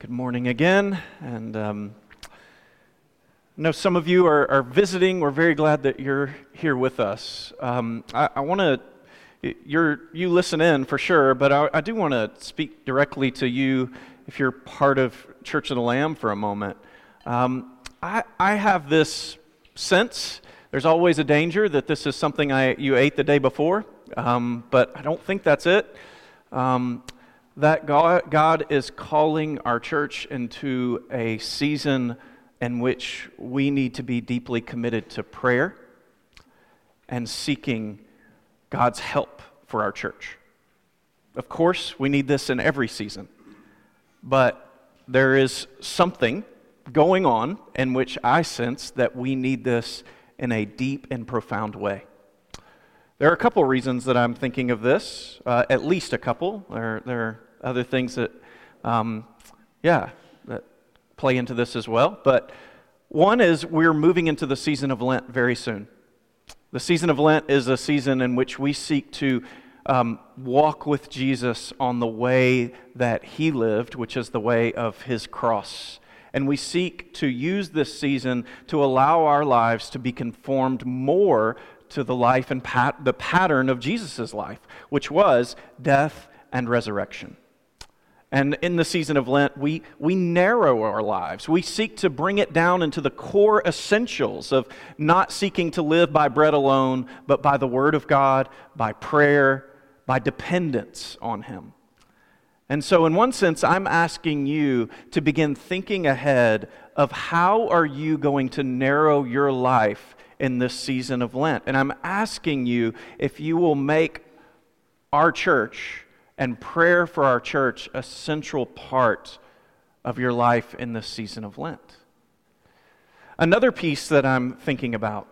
Good morning again. And um, I know some of you are, are, visiting. We're very glad that you're here with us. Um, I, I want to, you're, you listen in for sure, but I, I do want to speak directly to you if you're part of Church of the Lamb for a moment. Um, I, I have this sense, there's always a danger that this is something I, you ate the day before, um, but I don't think that's it. Um, that God, God is calling our church into a season in which we need to be deeply committed to prayer and seeking God's help for our church. Of course, we need this in every season, but there is something going on in which I sense that we need this in a deep and profound way. There are a couple reasons that I'm thinking of this, uh, at least a couple. There, there other things that, um, yeah, that play into this as well. But one is we're moving into the season of Lent very soon. The season of Lent is a season in which we seek to um, walk with Jesus on the way that he lived, which is the way of his cross. And we seek to use this season to allow our lives to be conformed more to the life and pat- the pattern of Jesus' life, which was death and resurrection. And in the season of Lent, we, we narrow our lives. We seek to bring it down into the core essentials of not seeking to live by bread alone, but by the Word of God, by prayer, by dependence on Him. And so, in one sense, I'm asking you to begin thinking ahead of how are you going to narrow your life in this season of Lent. And I'm asking you if you will make our church and prayer for our church a central part of your life in this season of Lent. Another piece that I'm thinking about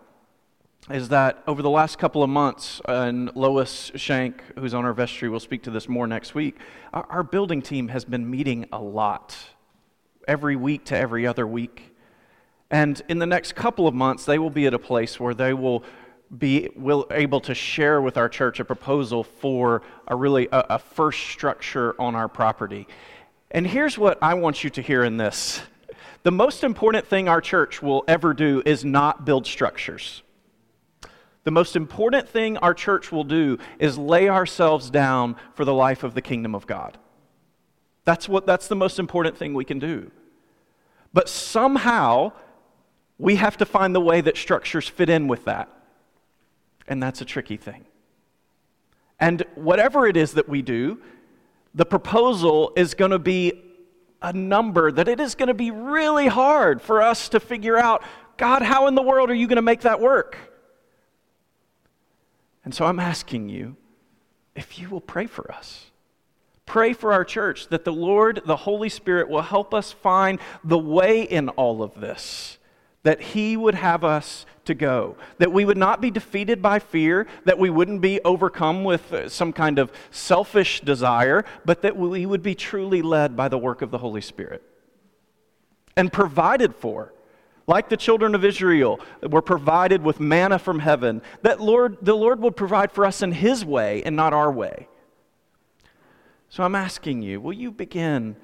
is that over the last couple of months, and Lois Shank, who's on our vestry, will speak to this more next week, our, our building team has been meeting a lot, every week to every other week. And in the next couple of months, they will be at a place where they will be will, able to share with our church a proposal for a really a, a first structure on our property. And here's what I want you to hear in this. The most important thing our church will ever do is not build structures. The most important thing our church will do is lay ourselves down for the life of the kingdom of God. That's what that's the most important thing we can do. But somehow we have to find the way that structures fit in with that. And that's a tricky thing. And whatever it is that we do, the proposal is going to be a number that it is going to be really hard for us to figure out God, how in the world are you going to make that work? And so I'm asking you if you will pray for us. Pray for our church that the Lord, the Holy Spirit, will help us find the way in all of this that He would have us to go, that we would not be defeated by fear, that we wouldn't be overcome with uh, some kind of selfish desire, but that we would be truly led by the work of the Holy Spirit and provided for. Like the children of Israel, were provided with manna from heaven, that Lord, the Lord would provide for us in His way and not our way. So I'm asking you, will you begin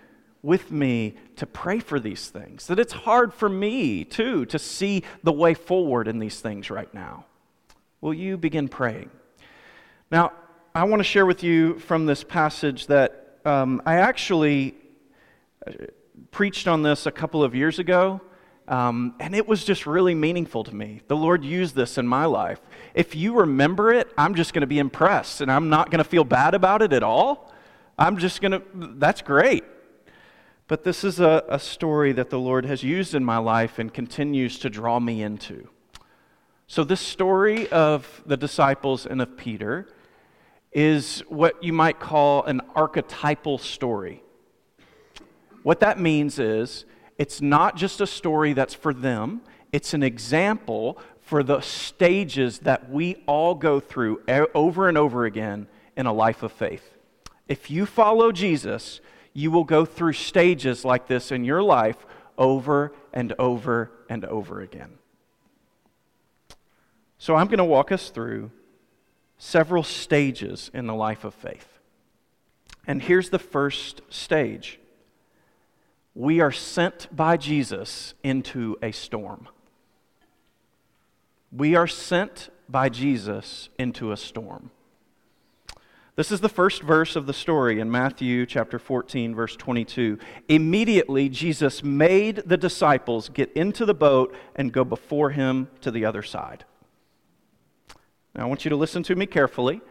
with me to pray for these things. That it's hard for me, too, to see the way forward in these things right now. Will you begin praying? Now, I want to share with you from this passage that um, I actually uh, preached on this a couple of years ago. Um, and it was just really meaningful to me. The Lord used this in my life. If you remember it, I'm just going to be impressed and I'm not going to feel bad about it at all. I'm just going to, that's great. But this is a, a story that the Lord has used in my life and continues to draw me into. So, this story of the disciples and of Peter is what you might call an archetypal story. What that means is it's not just a story that's for them, it's an example for the stages that we all go through over and over again in a life of faith. If you follow Jesus, you will go through stages like this in your life over and over and over again. So I'm going to walk us through several stages in the life of faith. And here's the first stage we are sent by Jesus into a storm. We are sent by Jesus into a storm. This is the first verse of the story in Matthew chapter 14, verse 22. Immediately, Jesus made the disciples get into the boat and go before him to the other side. Now, I want you to listen to me carefully.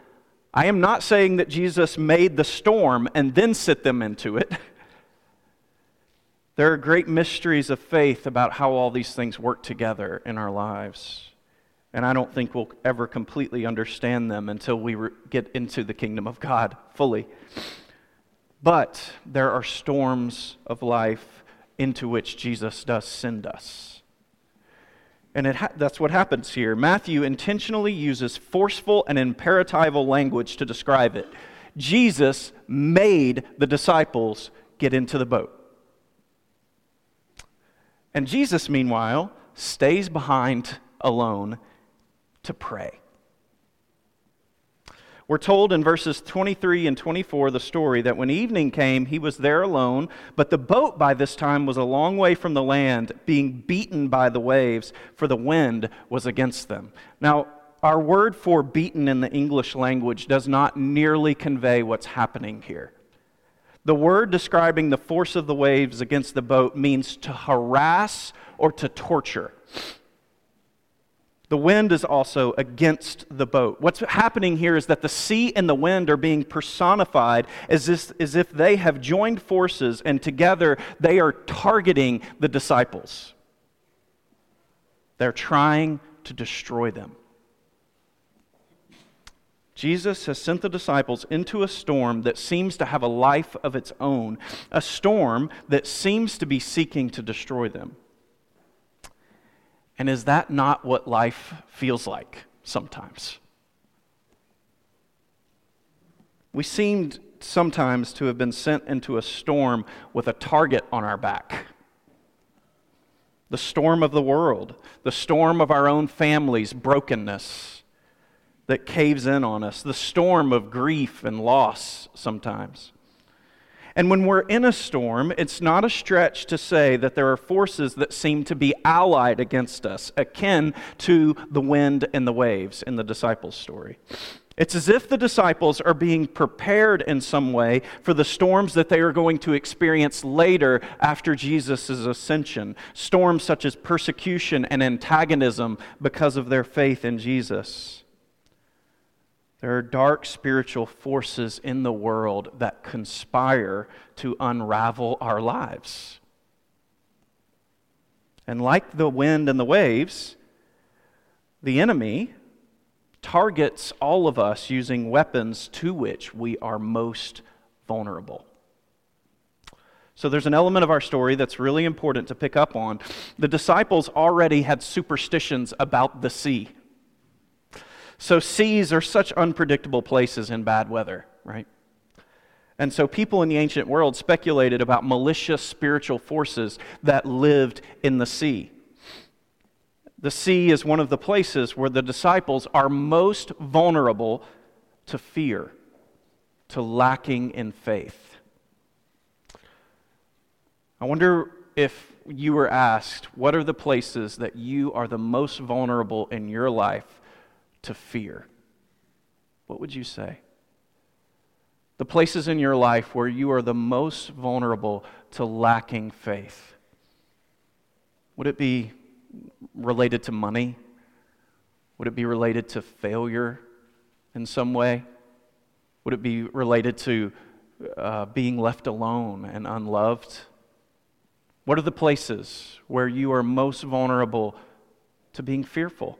I am not saying that Jesus made the storm and then sit them into it. There are great mysteries of faith about how all these things work together in our lives. And I don't think we'll ever completely understand them until we re- get into the kingdom of God fully. But there are storms of life into which Jesus does send us. And ha- that's what happens here. Matthew intentionally uses forceful and imperatival language to describe it. Jesus made the disciples get into the boat. And Jesus, meanwhile, stays behind alone to pray. We're told in verses 23 and 24 the story that when evening came, he was there alone, but the boat by this time was a long way from the land, being beaten by the waves, for the wind was against them. Now, our word for beaten in the English language does not nearly convey what's happening here. The word describing the force of the waves against the boat means to harass or to torture. The wind is also against the boat. What's happening here is that the sea and the wind are being personified as if, as if they have joined forces and together they are targeting the disciples. They're trying to destroy them. Jesus has sent the disciples into a storm that seems to have a life of its own, a storm that seems to be seeking to destroy them. And is that not what life feels like sometimes? We seemed sometimes to have been sent into a storm with a target on our back. The storm of the world, the storm of our own family's brokenness that caves in on us, the storm of grief and loss sometimes. And when we're in a storm, it's not a stretch to say that there are forces that seem to be allied against us, akin to the wind and the waves in the disciples' story. It's as if the disciples are being prepared in some way for the storms that they are going to experience later after Jesus' ascension. Storms such as persecution and antagonism because of their faith in Jesus. There are dark spiritual forces in the world that conspire to unravel our lives. And like the wind and the waves, the enemy targets all of us using weapons to which we are most vulnerable. So there's an element of our story that's really important to pick up on. The disciples already had superstitions about the sea. So, seas are such unpredictable places in bad weather, right? And so, people in the ancient world speculated about malicious spiritual forces that lived in the sea. The sea is one of the places where the disciples are most vulnerable to fear, to lacking in faith. I wonder if you were asked, what are the places that you are the most vulnerable in your life to fear, what would you say? The places in your life where you are the most vulnerable to lacking faith. Would it be related to money? Would it be related to failure in some way? Would it be related to uh, being left alone and unloved? What are the places where you are most vulnerable to being fearful?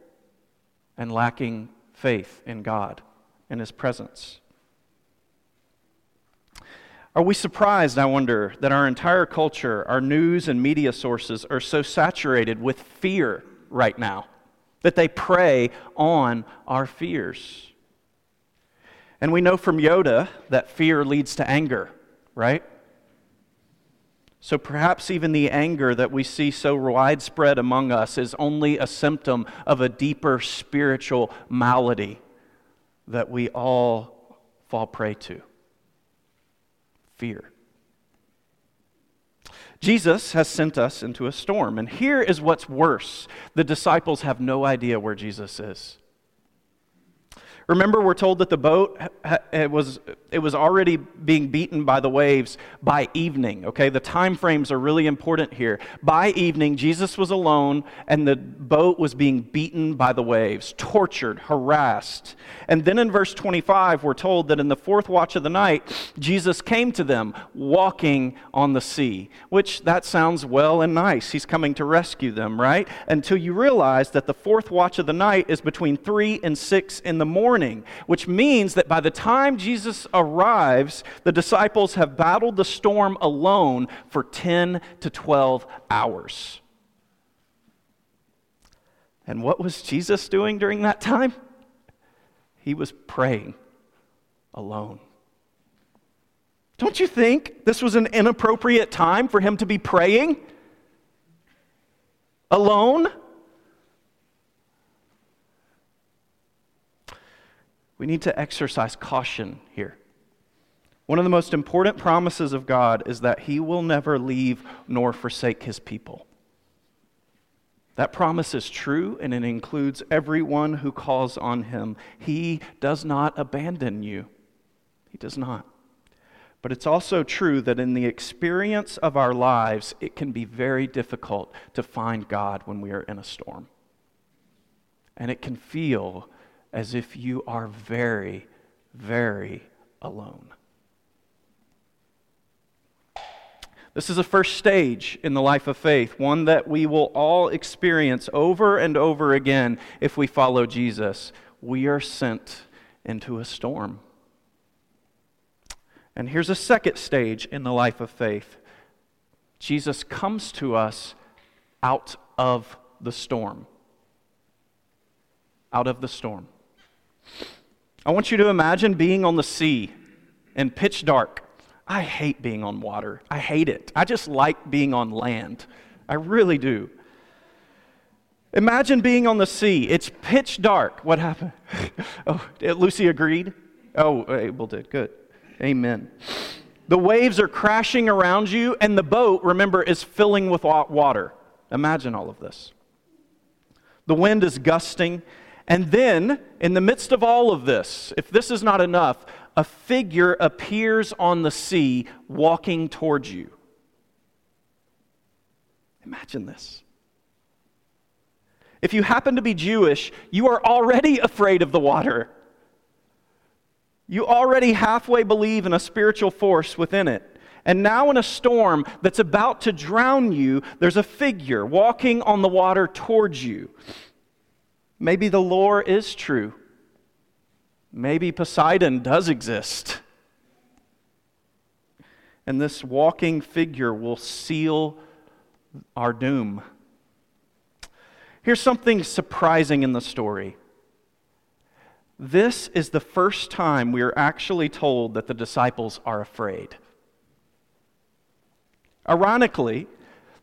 And lacking faith in God and His presence. Are we surprised, I wonder, that our entire culture, our news and media sources are so saturated with fear right now that they prey on our fears? And we know from Yoda that fear leads to anger, right? So perhaps even the anger that we see so widespread among us is only a symptom of a deeper spiritual malady that we all fall prey to fear. Jesus has sent us into a storm. And here is what's worse the disciples have no idea where Jesus is. Remember, we're told that the boat it was, it was already being beaten by the waves by evening. Okay, the time frames are really important here. By evening, Jesus was alone, and the boat was being beaten by the waves, tortured, harassed. And then in verse 25, we're told that in the fourth watch of the night, Jesus came to them walking on the sea, which that sounds well and nice. He's coming to rescue them, right? Until you realize that the fourth watch of the night is between 3 and 6 in the morning morning, which means that by the time Jesus arrives, the disciples have battled the storm alone for 10 to 12 hours. And what was Jesus doing during that time? He was praying alone. Don't you think this was an inappropriate time for him to be praying alone? We need to exercise caution here. One of the most important promises of God is that He will never leave nor forsake His people. That promise is true and it includes everyone who calls on Him. He does not abandon you. He does not. But it's also true that in the experience of our lives, it can be very difficult to find God when we are in a storm. And it can feel as if you are very, very alone. This is a first stage in the life of faith, one that we will all experience over and over again if we follow Jesus. We are sent into a storm. And here's a second stage in the life of faith Jesus comes to us out of the storm. Out of the storm. I want you to imagine being on the sea in pitch dark. I hate being on water. I hate it. I just like being on land. I really do. Imagine being on the sea. It's pitch dark. What happened? oh, Lucy agreed? Oh, uh, Abel did. Good. Amen. The waves are crashing around you, and the boat, remember, is filling with water. Imagine all of this. The wind is gusting, and then, in the midst of all of this, if this is not enough, a figure appears on the sea walking towards you. Imagine this. If you happen to be Jewish, you are already afraid of the water. You already halfway believe in a spiritual force within it. And now, in a storm that's about to drown you, there's a figure walking on the water towards you. Maybe the lore is true. Maybe Poseidon does exist. And this walking figure will seal our doom. Here's something surprising in the story. This is the first time we are actually told that the disciples are afraid. Ironically,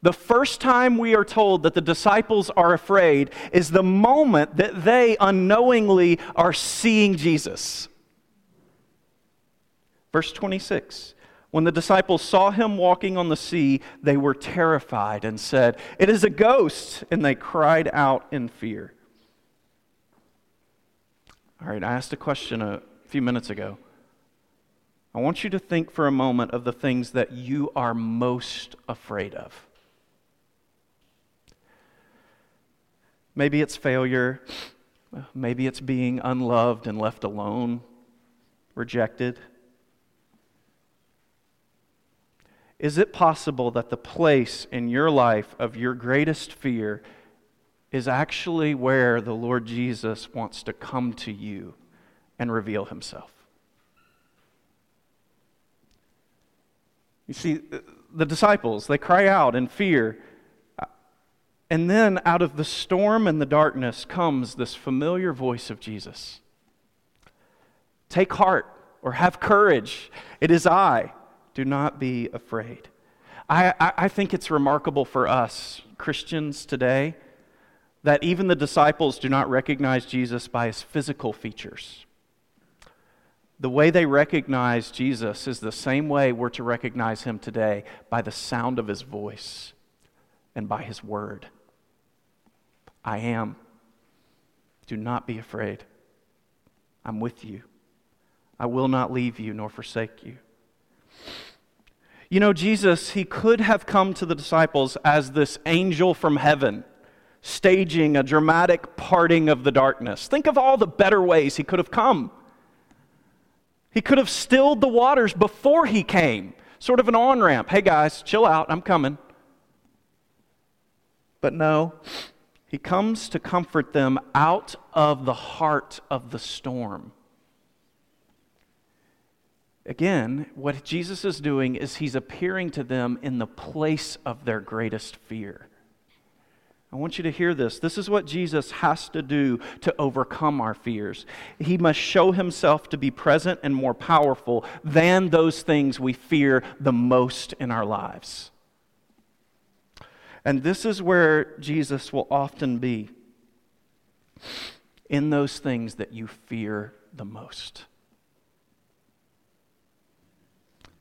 the first time we are told that the disciples are afraid is the moment that they unknowingly are seeing Jesus. Verse 26 When the disciples saw him walking on the sea, they were terrified and said, It is a ghost! And they cried out in fear. All right, I asked a question a few minutes ago. I want you to think for a moment of the things that you are most afraid of. Maybe it's failure. Maybe it's being unloved and left alone, rejected. Is it possible that the place in your life of your greatest fear is actually where the Lord Jesus wants to come to you and reveal himself? You see, the disciples, they cry out in fear and then out of the storm and the darkness comes this familiar voice of Jesus Take heart or have courage. It is I. Do not be afraid. I, I, I, think it's remarkable for us, Christians today, that even the disciples do not recognize Jesus by his physical features, The way they recognize Jesus is the same way we're to recognize him today by the sound of his voice and by his word. I am. Do not be afraid. I'm with you. I will not leave you nor forsake you. You know, Jesus, he could have come to the disciples as this angel from heaven, staging a dramatic parting of the darkness. Think of all the better ways he could have come. He could have stilled the waters before he came, sort of an on ramp. Hey guys, chill out, I'm coming. But no, he comes to comfort them out of the heart of the storm. Again, what Jesus is doing is he's appearing to them in the place of their greatest fear. I want you to hear this. This is what Jesus has to do to overcome our fears. He must show himself to be present and more powerful than those things we fear the most in our lives. And this is where Jesus will often be in those things that you fear the most.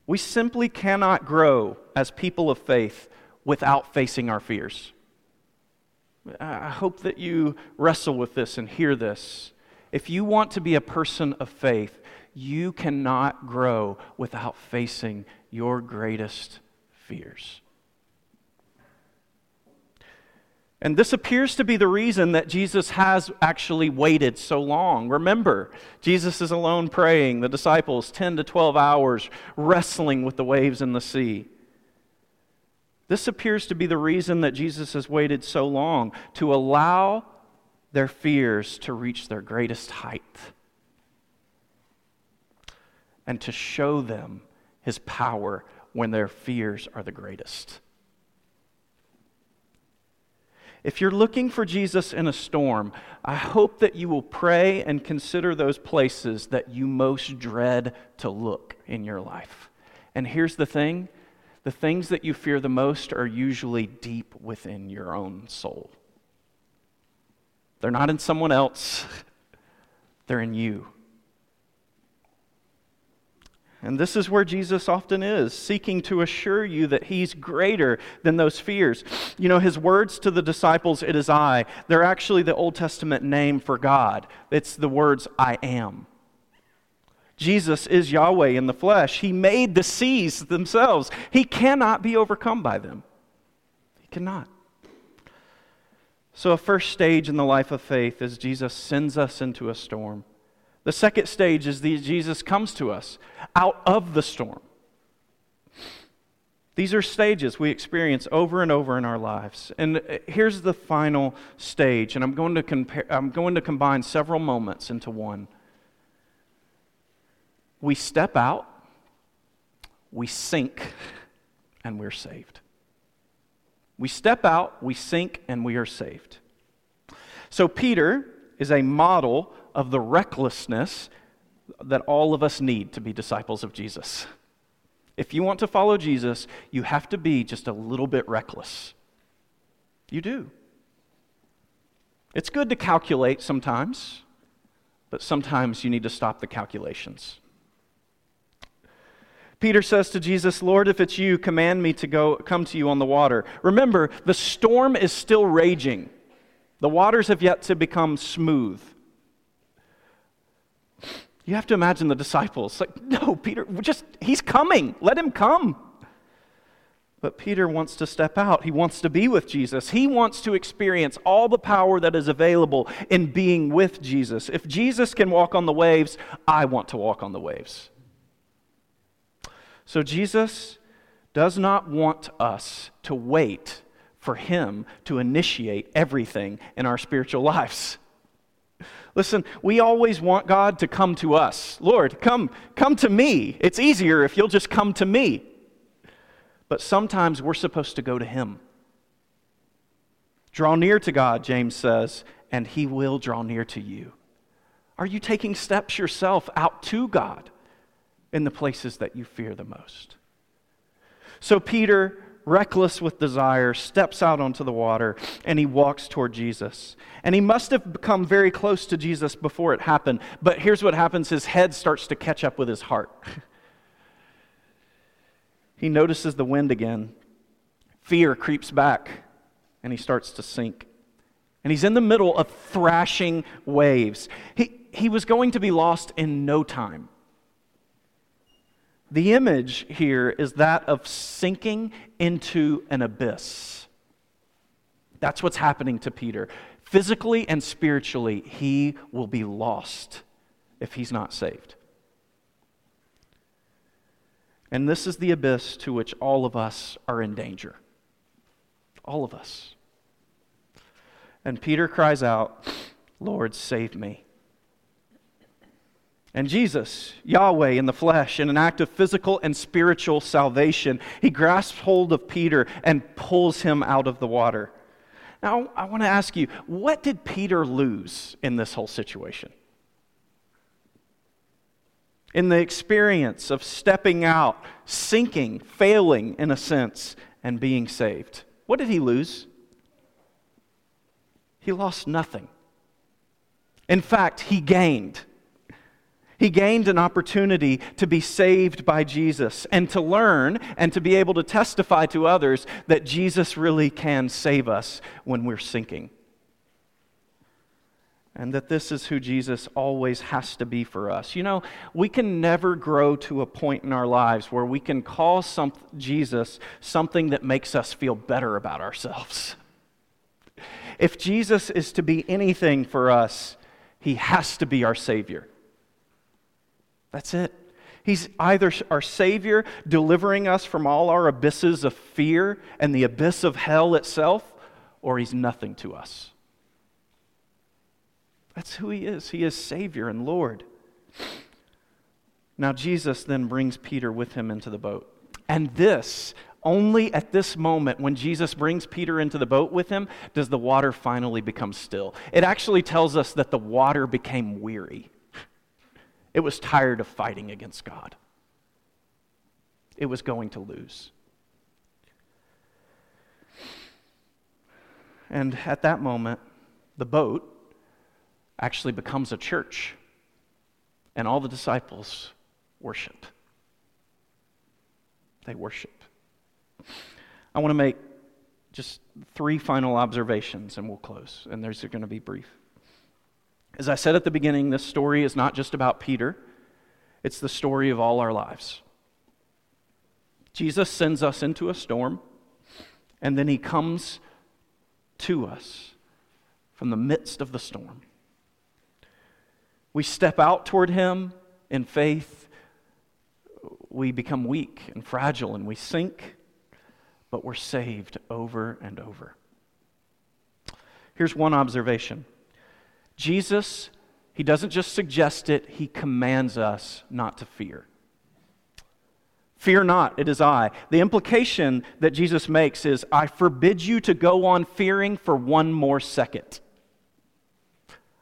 We simply cannot grow as people of faith without facing our fears. I hope that you wrestle with this and hear this. If you want to be a person of faith, you cannot grow without facing your greatest fears. And this appears to be the reason that Jesus has actually waited so long. Remember, Jesus is alone praying, the disciples 10 to 12 hours wrestling with the waves in the sea. This appears to be the reason that Jesus has waited so long to allow their fears to reach their greatest height and to show them his power when their fears are the greatest. If you're looking for Jesus in a storm, I hope that you will pray and consider those places that you most dread to look in your life. And here's the thing the things that you fear the most are usually deep within your own soul. They're not in someone else, they're in you. And this is where Jesus often is, seeking to assure you that he's greater than those fears. You know, his words to the disciples, it is I, they're actually the Old Testament name for God. It's the words, I am. Jesus is Yahweh in the flesh. He made the seas themselves. He cannot be overcome by them. He cannot. So, a first stage in the life of faith is Jesus sends us into a storm. The second stage is that Jesus comes to us out of the storm. These are stages we experience over and over in our lives. And uh, here's the final stage, and I'm going to, compare, I'm going to combine several moments into one we step out, we sink, and we're saved. We step out, we sink, and we are saved. So, Peter is a model of the recklessness that all of us need to be disciples of Jesus. If you want to follow Jesus, you have to be just a little bit reckless. You do. It's good to calculate sometimes, but sometimes you need to stop the calculations. Peter says to Jesus, Lord, if it's you, command me to go come to you on the water. Remember, the storm is still raging. The waters have yet to become smooth. You have to imagine the disciples like, no, Peter, just he's coming. Let him come. But Peter wants to step out. He wants to be with Jesus. He wants to experience all the power that is available in being with Jesus. If Jesus can walk on the waves, I want to walk on the waves. So Jesus does not want us to wait for him to initiate everything in our spiritual lives. Listen, we always want God to come to us. Lord, come come to me. It's easier if you'll just come to me. But sometimes we're supposed to go to him. Draw near to God, James says, and he will draw near to you. Are you taking steps yourself out to God? in the places that you fear the most. So Peter reckless with desire, steps out onto the water and he walks toward Jesus. And he must have come very close to Jesus before it happened. But here's what happens his head starts to catch up with his heart. he notices the wind again. Fear creeps back and he starts to sink. And he's in the middle of thrashing waves. He, he was going to be lost in no time. The image here is that of sinking into an abyss. That's what's happening to Peter. Physically and spiritually, he will be lost if he's not saved. And this is the abyss to which all of us are in danger. All of us. And Peter cries out, Lord, save me. And Jesus, Yahweh in the flesh, in an act of physical and spiritual salvation, he grasps hold of Peter and pulls him out of the water. Now, I want to ask you, what did Peter lose in this whole situation? In the experience of stepping out, sinking, failing in a sense, and being saved, what did he lose? He lost nothing. In fact, he gained. He gained an opportunity to be saved by Jesus and to learn and to be able to testify to others that Jesus really can save us when we're sinking. And that this is who Jesus always has to be for us. You know, we can never grow to a point in our lives where we can call some, Jesus something that makes us feel better about ourselves. If Jesus is to be anything for us, he has to be our Savior. That's it. He's either our Savior, delivering us from all our abysses of fear and the abyss of hell itself, or He's nothing to us. That's who He is. He is Savior and Lord. Now, Jesus then brings Peter with him into the boat. And this, only at this moment, when Jesus brings Peter into the boat with him, does the water finally become still. It actually tells us that the water became weary. It was tired of fighting against God. It was going to lose. And at that moment, the boat actually becomes a church, and all the disciples worship. They worship. I want to make just three final observations, and we'll close, and these are going to be brief. As I said at the beginning, this story is not just about Peter, it's the story of all our lives. Jesus sends us into a storm, and then he comes to us from the midst of the storm. We step out toward him in faith. We become weak and fragile, and we sink, but we're saved over and over. Here's one observation Jesus, he doesn't just suggest it, he commands us not to fear. Fear not, it is I. The implication that Jesus makes is I forbid you to go on fearing for one more second.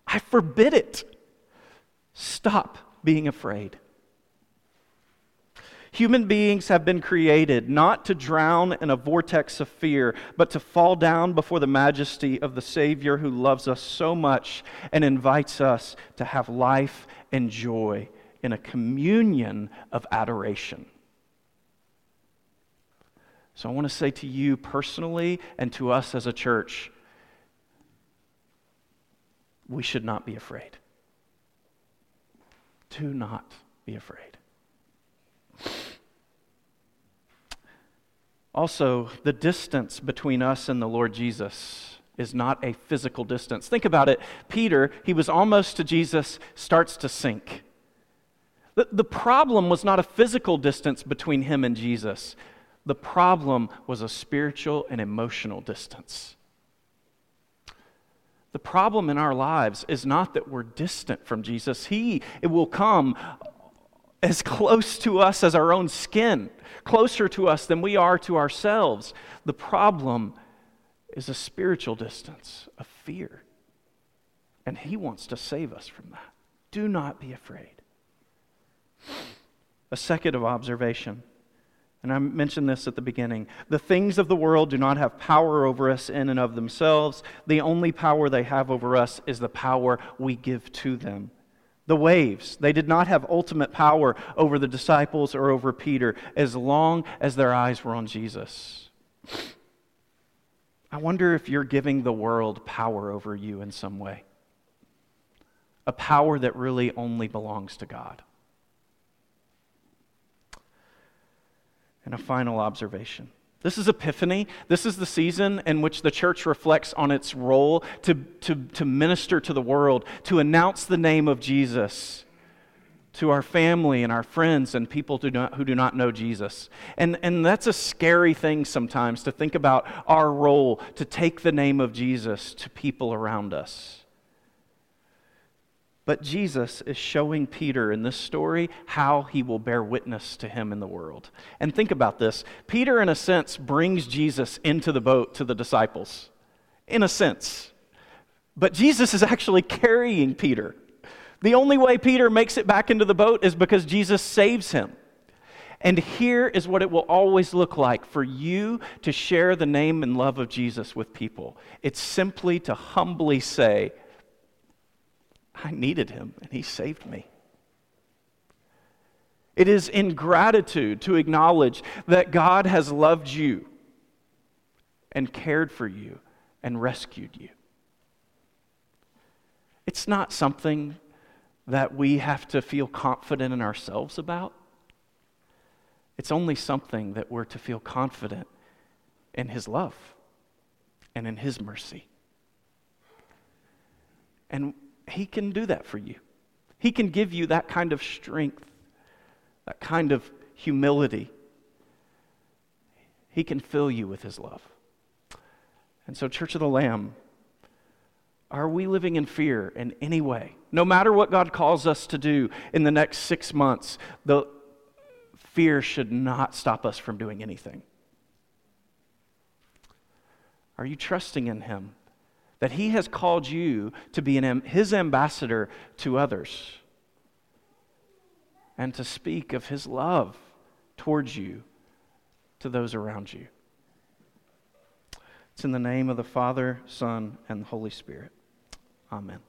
I forbid it. Stop being afraid. Human beings have been created not to drown in a vortex of fear, but to fall down before the majesty of the Savior who loves us so much and invites us to have life and joy in a communion of adoration. So I want to say to you personally and to us as a church, we should not be afraid. Do not be afraid. Also, the distance between us and the Lord Jesus is not a physical distance. Think about it. Peter, he was almost to Jesus, starts to sink. The, problem was not a physical distance between him and Jesus, the problem was a spiritual and emotional distance. The problem in our lives is not that we're distant from Jesus. He it will come as close to us as our own skin, closer to us than we are to ourselves. The problem is a spiritual distance, a fear. And He wants to save us from that. Do not be afraid. A second of observation And I mentioned this at the beginning. The things of the world do not have power over us in and of themselves. The only power they have over us is the power we give to them. The waves, they did not have ultimate power over the disciples or over Peter as long as their eyes were on Jesus. I wonder if you're giving the world power over you in some way. A power that really only belongs to God. And a final observation. This is Epiphany. This is the season in which the church reflects on its role to, to, to minister to the world, to announce the name of Jesus to our family and our friends and people do not, who do not know Jesus. And, and that's a scary thing sometimes to think about our role to take the name of Jesus to people around us. But Jesus is showing Peter in this story how he will bear witness to him in the world. And think about this Peter, in a sense, brings Jesus into the boat to the disciples. In a sense. But Jesus is actually carrying Peter. The only way Peter makes it back into the boat is because Jesus saves him. And here is what it will always look like for you to share the name and love of Jesus with people it's simply to humbly say, I needed him, and he saved me. It is in gratitude to acknowledge that God has loved you and cared for you and rescued you. It's not something that we have to feel confident in ourselves about. It's only something that we're to feel confident in His love and in His mercy. And he can do that for you. He can give you that kind of strength, that kind of humility. He can fill you with His love. And so, Church of the Lamb, are we living in fear in any way? No matter what God calls us to do in the next six months, the fear should not stop us from doing anything. Are you trusting in Him? That He has called you to be an, His ambassador to others and to speak of His love towards you to those around you. It's in the name of the Father, Son, and the Holy Spirit. Amen.